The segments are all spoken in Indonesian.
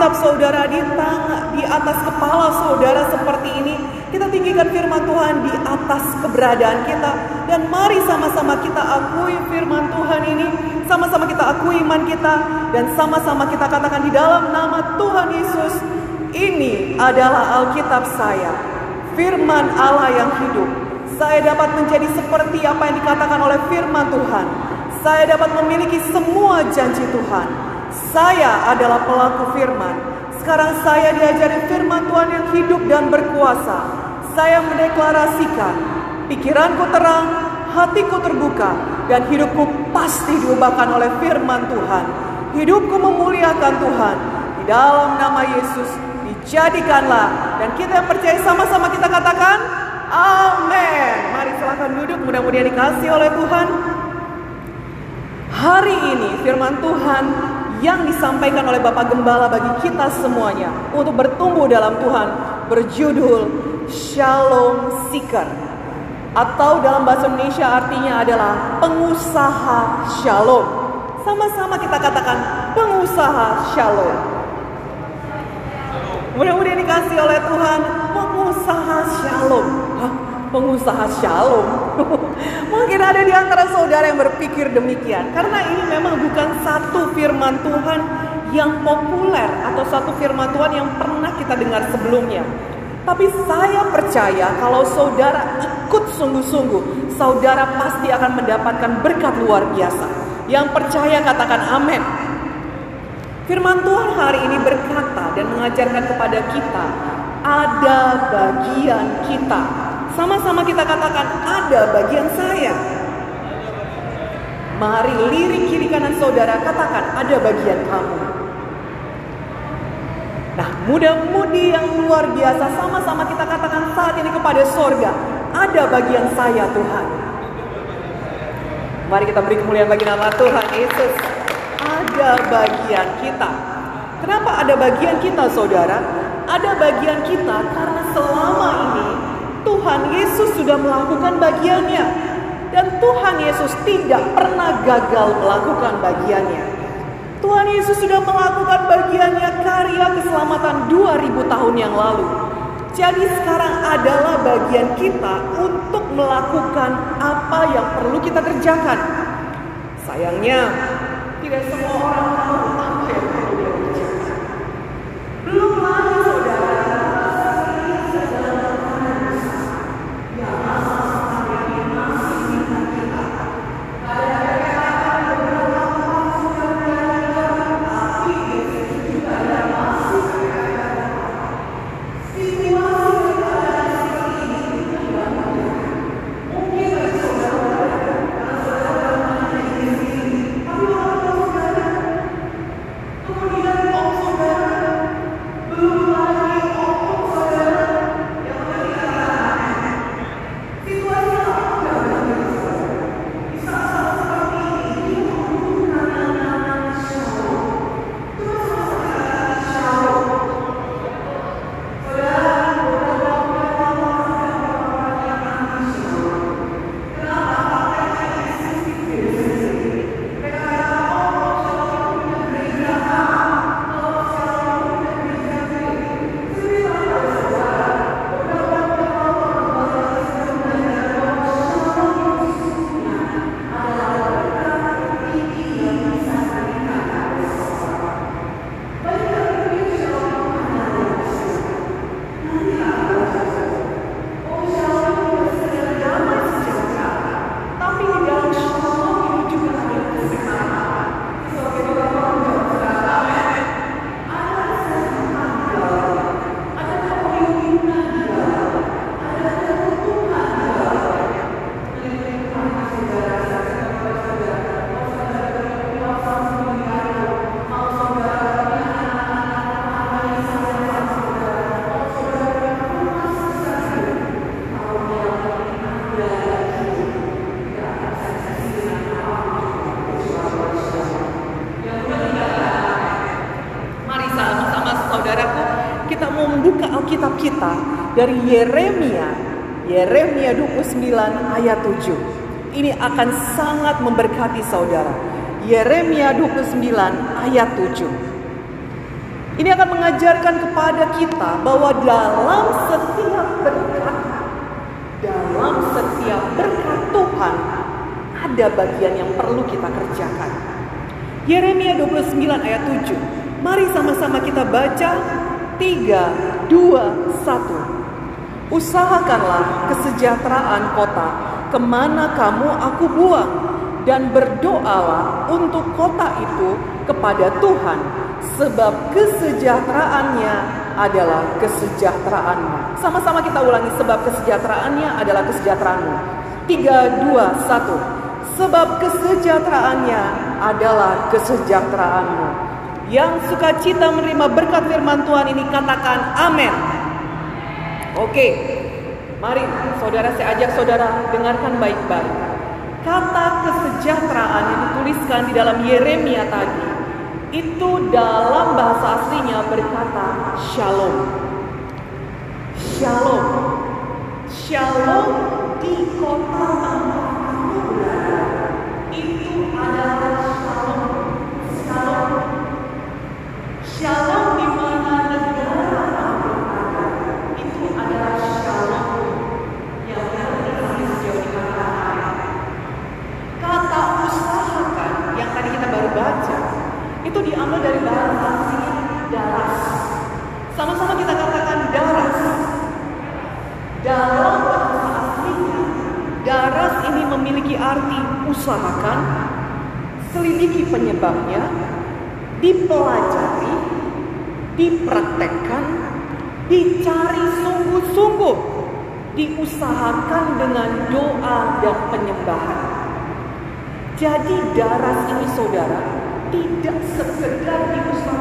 Tetap saudara di tangan, di atas kepala saudara seperti ini. Kita tinggikan firman Tuhan di atas keberadaan kita. Dan mari sama-sama kita akui firman Tuhan ini. Sama-sama kita akui iman kita. Dan sama-sama kita katakan di dalam nama Tuhan Yesus. Ini adalah Alkitab saya. Firman Allah yang hidup. Saya dapat menjadi seperti apa yang dikatakan oleh firman Tuhan. Saya dapat memiliki semua janji Tuhan. Saya adalah pelaku firman. Sekarang saya diajari firman Tuhan yang hidup dan berkuasa. Saya mendeklarasikan, pikiranku terang, hatiku terbuka, dan hidupku pasti diubahkan oleh firman Tuhan. Hidupku memuliakan Tuhan. Di dalam nama Yesus, dijadikanlah. Dan kita yang percaya sama-sama kita katakan, Amin. Mari silahkan duduk, mudah-mudahan dikasih oleh Tuhan. Hari ini firman Tuhan yang disampaikan oleh Bapak Gembala bagi kita semuanya untuk bertumbuh dalam Tuhan berjudul Shalom Seeker atau dalam bahasa Indonesia artinya adalah pengusaha shalom. Sama-sama kita katakan pengusaha shalom. Mudah-mudahan dikasih oleh Tuhan? Pengusaha shalom. Mungkin ada di antara saudara yang berpikir demikian. Karena ini memang bukan satu firman Tuhan yang populer atau satu firman Tuhan yang pernah kita dengar sebelumnya. Tapi saya percaya kalau saudara ikut sungguh-sungguh, saudara pasti akan mendapatkan berkat luar biasa. Yang percaya katakan amin. Firman Tuhan hari ini berkata dan mengajarkan kepada kita, ada bagian kita sama-sama kita katakan ada bagian saya. Mari lirik kiri kanan saudara katakan ada bagian kamu. Nah mudah-mudi yang luar biasa sama-sama kita katakan saat ini kepada sorga. Ada bagian saya Tuhan. Mari kita beri kemuliaan bagi nama Tuhan Yesus. Ada bagian kita. Kenapa ada bagian kita saudara? Ada bagian kita karena selama ini Tuhan Yesus sudah melakukan bagiannya. Dan Tuhan Yesus tidak pernah gagal melakukan bagiannya. Tuhan Yesus sudah melakukan bagiannya karya keselamatan 2000 tahun yang lalu. Jadi sekarang adalah bagian kita untuk melakukan apa yang perlu kita kerjakan. Sayangnya, tidak semua orang tahu Ini akan sangat memberkati saudara. Yeremia 29 ayat 7. Ini akan mengajarkan kepada kita bahwa dalam setiap berkat, dalam setiap berkat Tuhan, ada bagian yang perlu kita kerjakan. Yeremia 29 ayat 7. Mari sama-sama kita baca 3, 2, 1. Usahakanlah kesejahteraan kota ke mana kamu aku buang dan berdoalah untuk kota itu kepada Tuhan sebab kesejahteraannya adalah kesejahteraanmu. Sama-sama kita ulangi sebab kesejahteraannya adalah kesejahteraanmu. 3 2 1. Sebab kesejahteraannya adalah kesejahteraanmu. Yang suka cita menerima berkat firman Tuhan ini katakan amin. Oke. Mari saudara saya ajak saudara dengarkan baik-baik. Kata kesejahteraan yang dituliskan di dalam Yeremia tadi itu dalam bahasa aslinya berkata shalom. Shalom. Shalom di kota itu adalah shalom. Shalom. Shalom di mana negara kamu berada itu adalah shalom yang berarti sejauh di mana Kata usahakan yang tadi kita baru baca itu diambil dari bahasa aslinya daras. Sama-sama kita katakan daras. Dalam bahasa aslinya, daras ini memiliki arti usahakan, selidiki penyebabnya, dipelajari, dipraktekkan, dicari sungguh-sungguh, diusahakan dengan doa dan penyembahan. Jadi daras ini saudara tidak sekedar diusahakan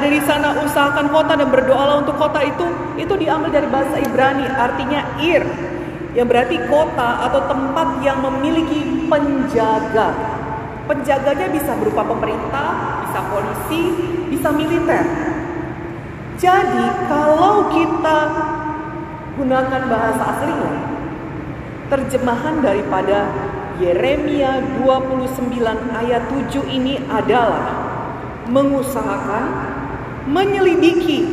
ada di sana usahakan kota dan berdoalah untuk kota itu itu diambil dari bahasa Ibrani artinya ir yang berarti kota atau tempat yang memiliki penjaga. Penjaganya bisa berupa pemerintah, bisa polisi, bisa militer. Jadi kalau kita gunakan bahasa aslinya, terjemahan daripada Yeremia 29 ayat 7 ini adalah mengusahakan, menyelidiki,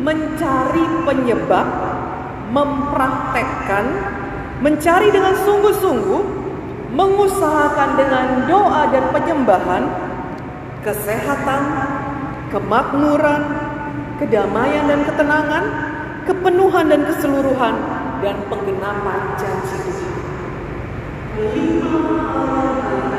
mencari penyebab, mempraktekkan, mencari dengan sungguh-sungguh, mengusahakan dengan doa dan penyembahan, kesehatan, kemakmuran, kedamaian dan ketenangan, kepenuhan dan keseluruhan, dan penggenapan janji Tuhan.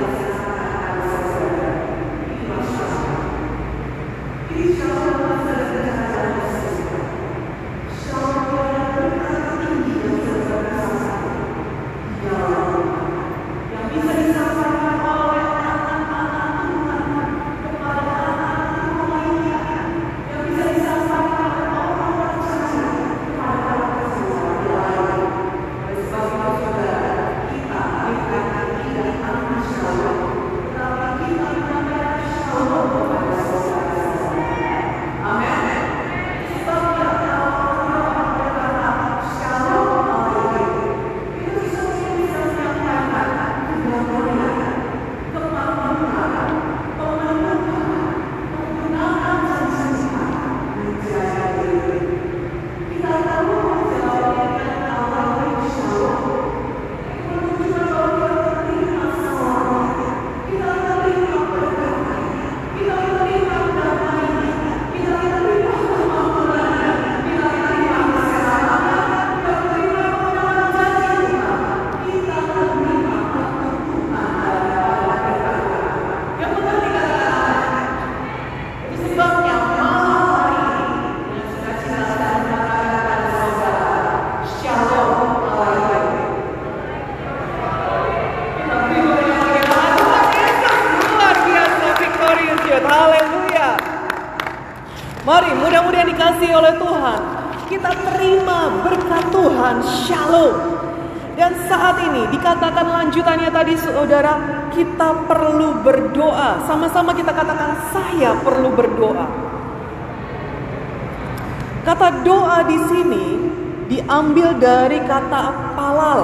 Dari kata palal.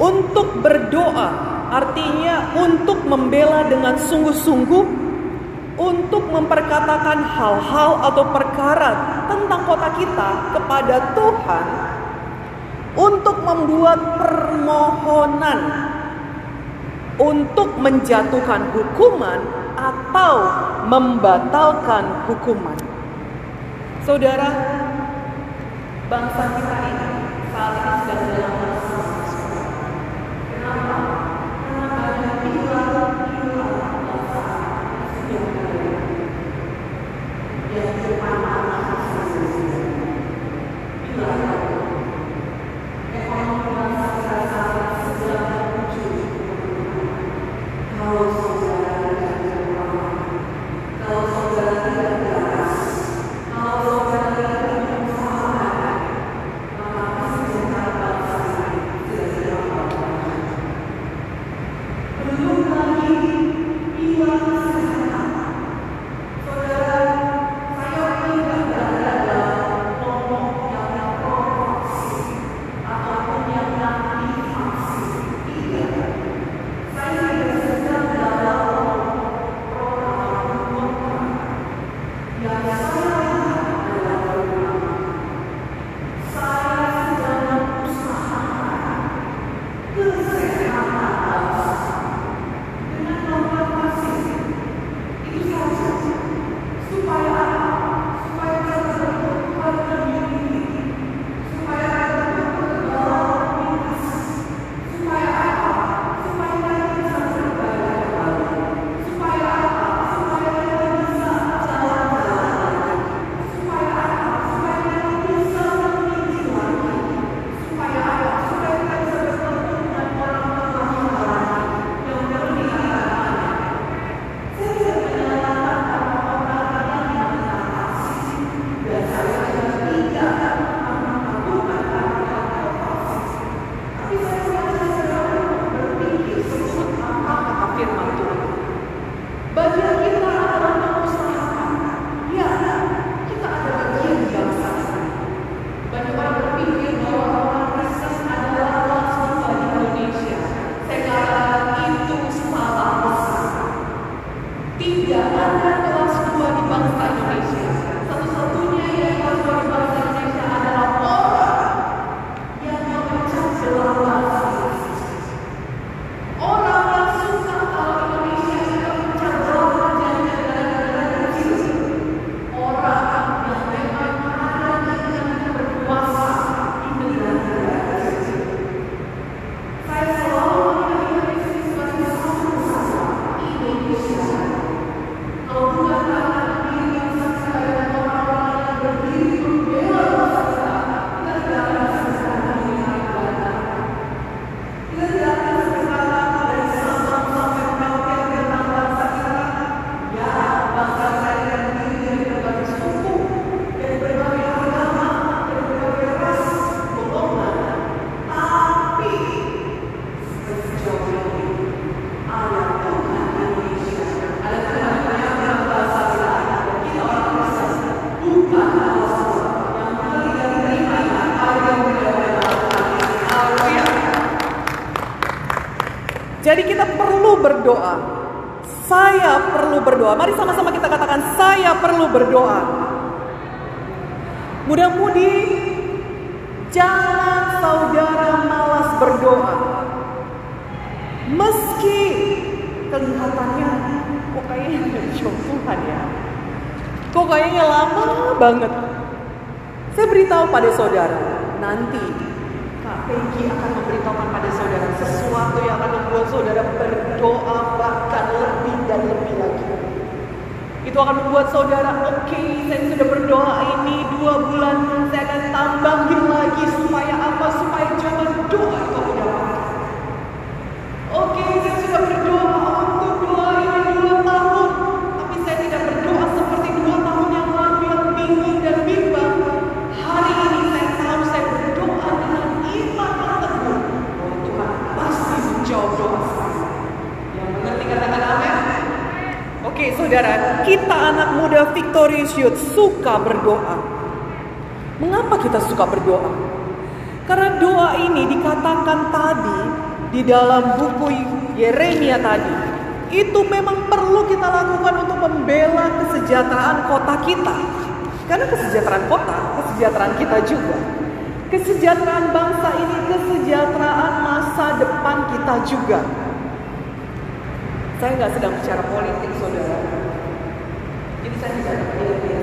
Untuk berdoa artinya untuk membela dengan sungguh-sungguh untuk memperkatakan hal-hal atau perkara tentang kota kita kepada Tuhan untuk membuat permohonan untuk menjatuhkan hukuman atau membatalkan hukuman. Saudara, bangsa suka berdoa. Mengapa kita suka berdoa? Karena doa ini dikatakan tadi di dalam buku Yeremia tadi. Itu memang perlu kita lakukan untuk membela kesejahteraan kota kita. Karena kesejahteraan kota, kesejahteraan kita juga. Kesejahteraan bangsa ini kesejahteraan masa depan kita juga. Saya nggak sedang bicara politik, saudara. Ini saya bicara politik.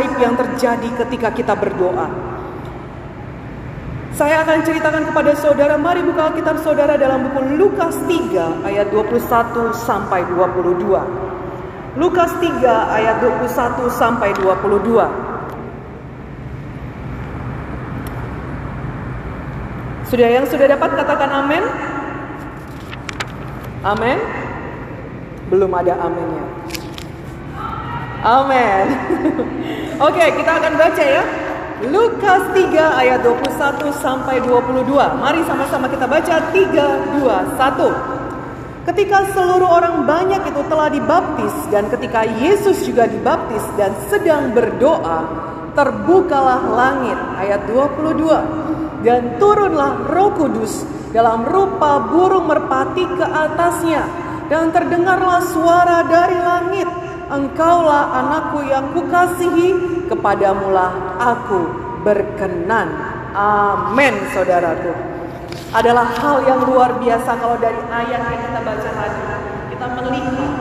Ajaib yang terjadi ketika kita berdoa. Saya akan ceritakan kepada saudara, mari buka Alkitab saudara dalam buku Lukas 3 ayat 21 sampai 22. Lukas 3 ayat 21 sampai 22. Sudah yang sudah dapat katakan amin? Amin? Belum ada aminnya. Amin. Oke, kita akan baca ya. Lukas 3 ayat 21 sampai 22. Mari sama-sama kita baca 3 2 1. Ketika seluruh orang banyak itu telah dibaptis dan ketika Yesus juga dibaptis dan sedang berdoa, terbukalah langit ayat 22 dan turunlah Roh Kudus dalam rupa burung merpati ke atasnya dan terdengarlah suara dari langit engkaulah anakku yang kukasihi kepadamulah aku berkenan. Amin saudaraku. Adalah hal yang luar biasa kalau dari ayat yang kita baca tadi. Kita melihat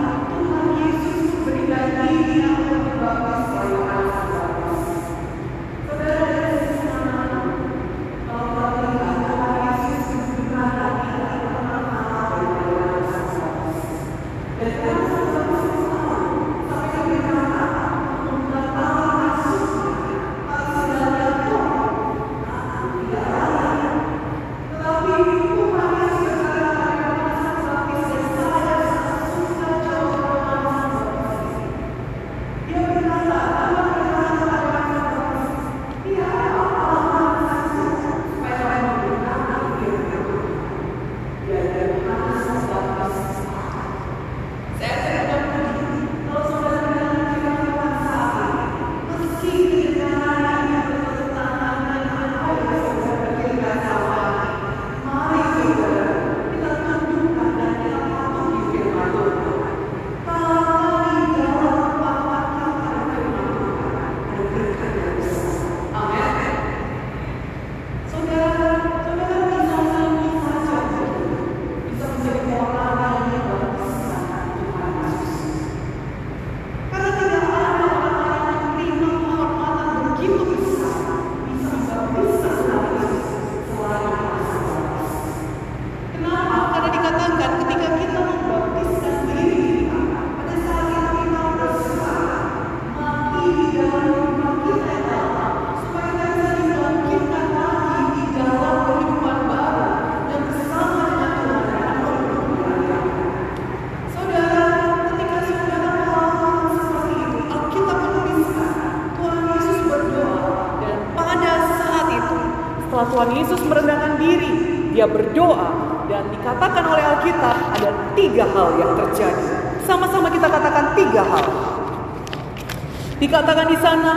Dikatakan di sana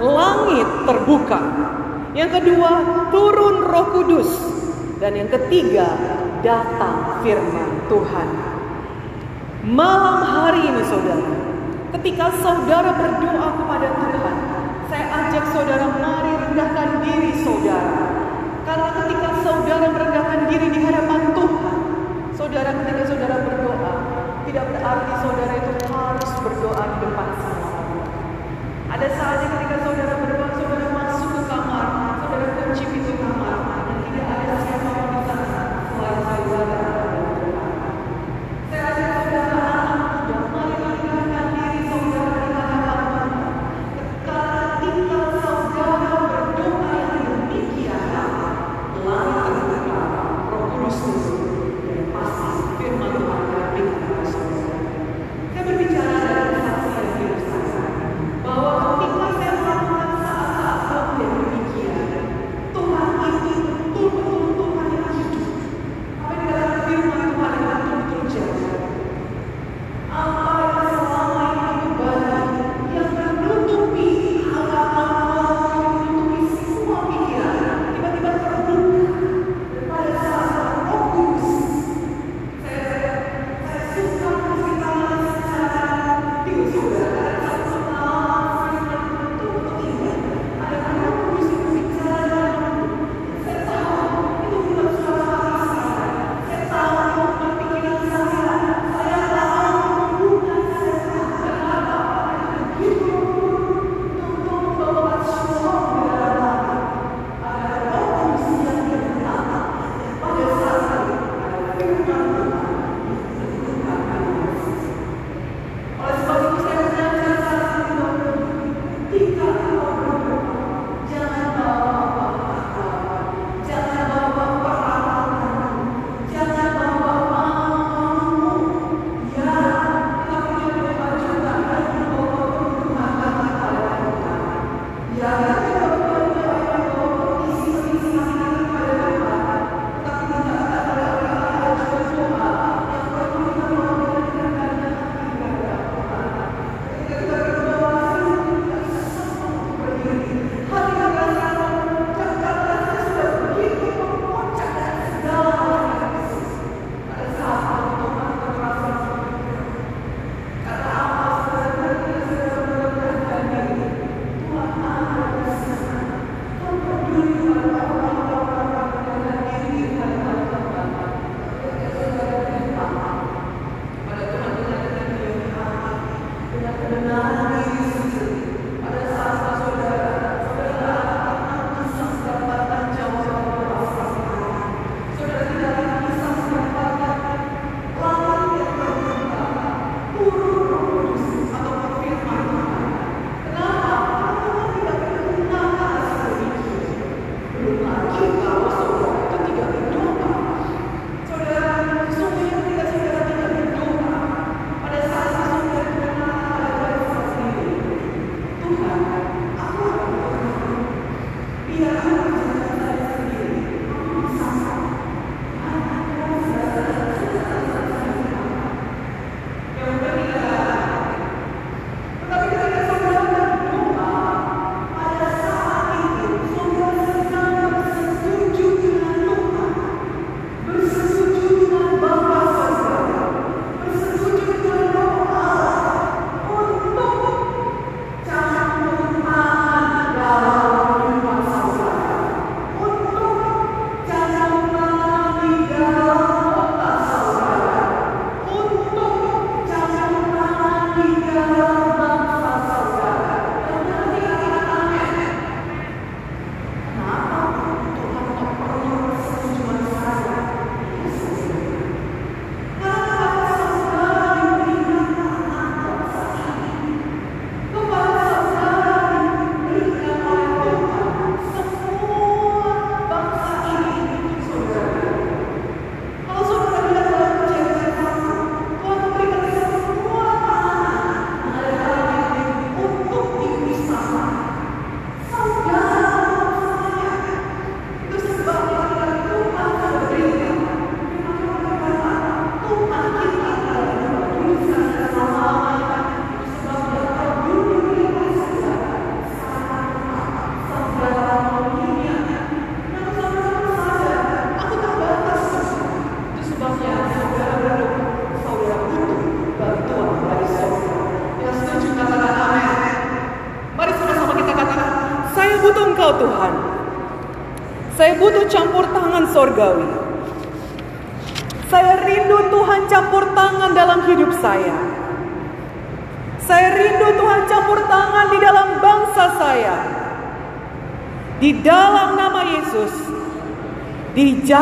langit terbuka. Yang kedua, turun Roh Kudus. Dan yang ketiga, datang firman Tuhan. Malam hari ini saudara, ketika saudara berdoa kepada Tuhan, saya ajak saudara mari rendahkan diri saudara. Karena ketika saudara merendahkan diri di hadapan Tuhan, saudara ketika saudara berdoa, tidak berarti saudara itu harus berdoa di depan sana. Ada saatnya ketika saudara berdoa,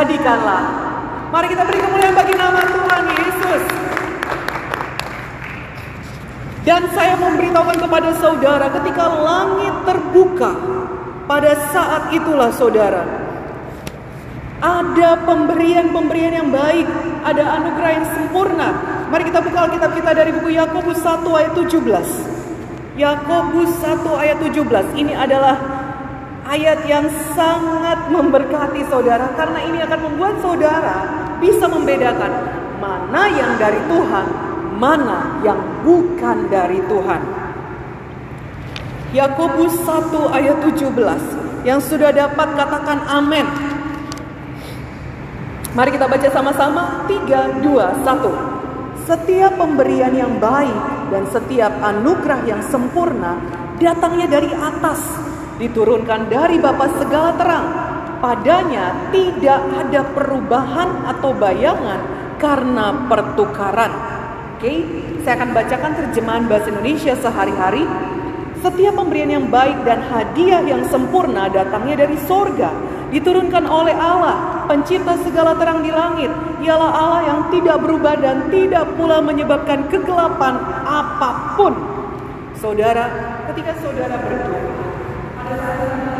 dijadikanlah. Mari kita beri kemuliaan bagi nama Tuhan Yesus. Dan saya memberitahukan kepada saudara ketika langit terbuka pada saat itulah saudara ada pemberian-pemberian yang baik, ada anugerah yang sempurna. Mari kita buka Alkitab kita dari buku Yakobus 1 ayat 17. Yakobus 1 ayat 17. Ini adalah ayat yang sangat memberkati saudara karena ini akan membuat saudara bisa membedakan mana yang dari Tuhan, mana yang bukan dari Tuhan. Yakobus 1 ayat 17. Yang sudah dapat katakan amin. Mari kita baca sama-sama 3 2 1. Setiap pemberian yang baik dan setiap anugerah yang sempurna datangnya dari atas, diturunkan dari Bapa segala terang. Padanya tidak ada perubahan atau bayangan karena pertukaran. Oke, saya akan bacakan terjemahan bahasa Indonesia sehari-hari. Setiap pemberian yang baik dan hadiah yang sempurna datangnya dari sorga, diturunkan oleh Allah pencipta segala terang di langit, ialah Allah yang tidak berubah dan tidak pula menyebabkan kegelapan apa pun. Saudara, ketika saudara berdoa, ada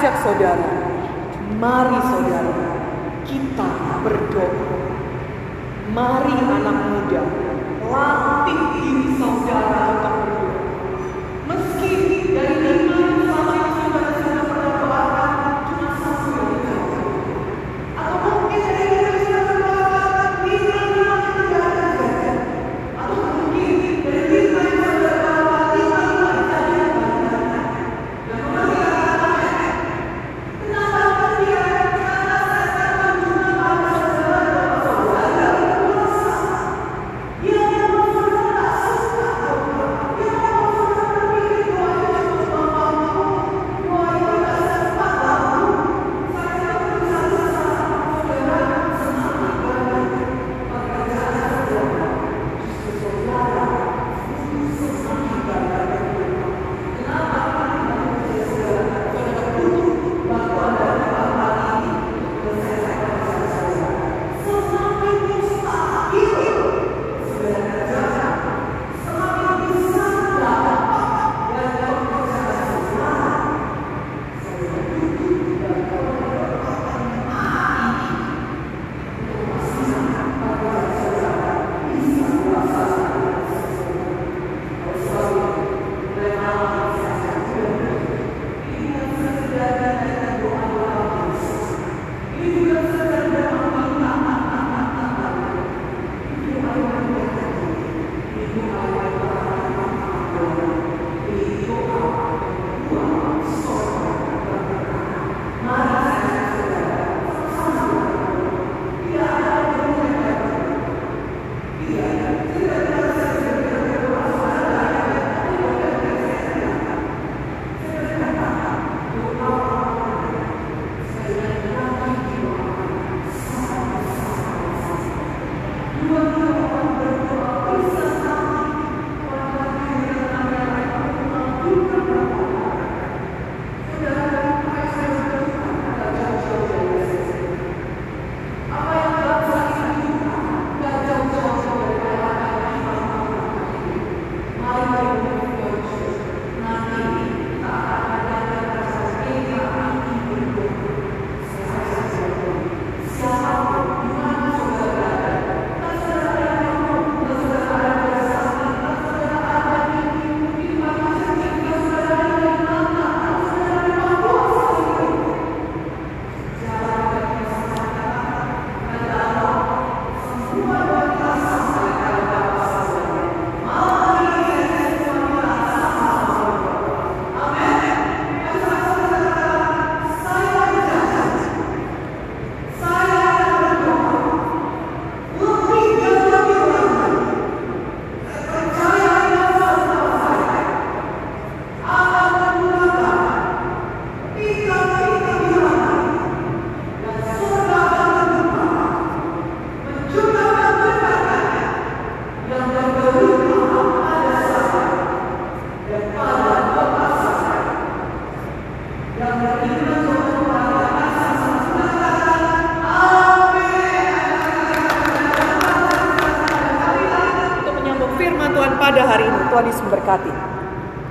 ajak saudara, mari saudara, kita berdoa. Mari anak muda, latih diri saudara untuk. Meski dari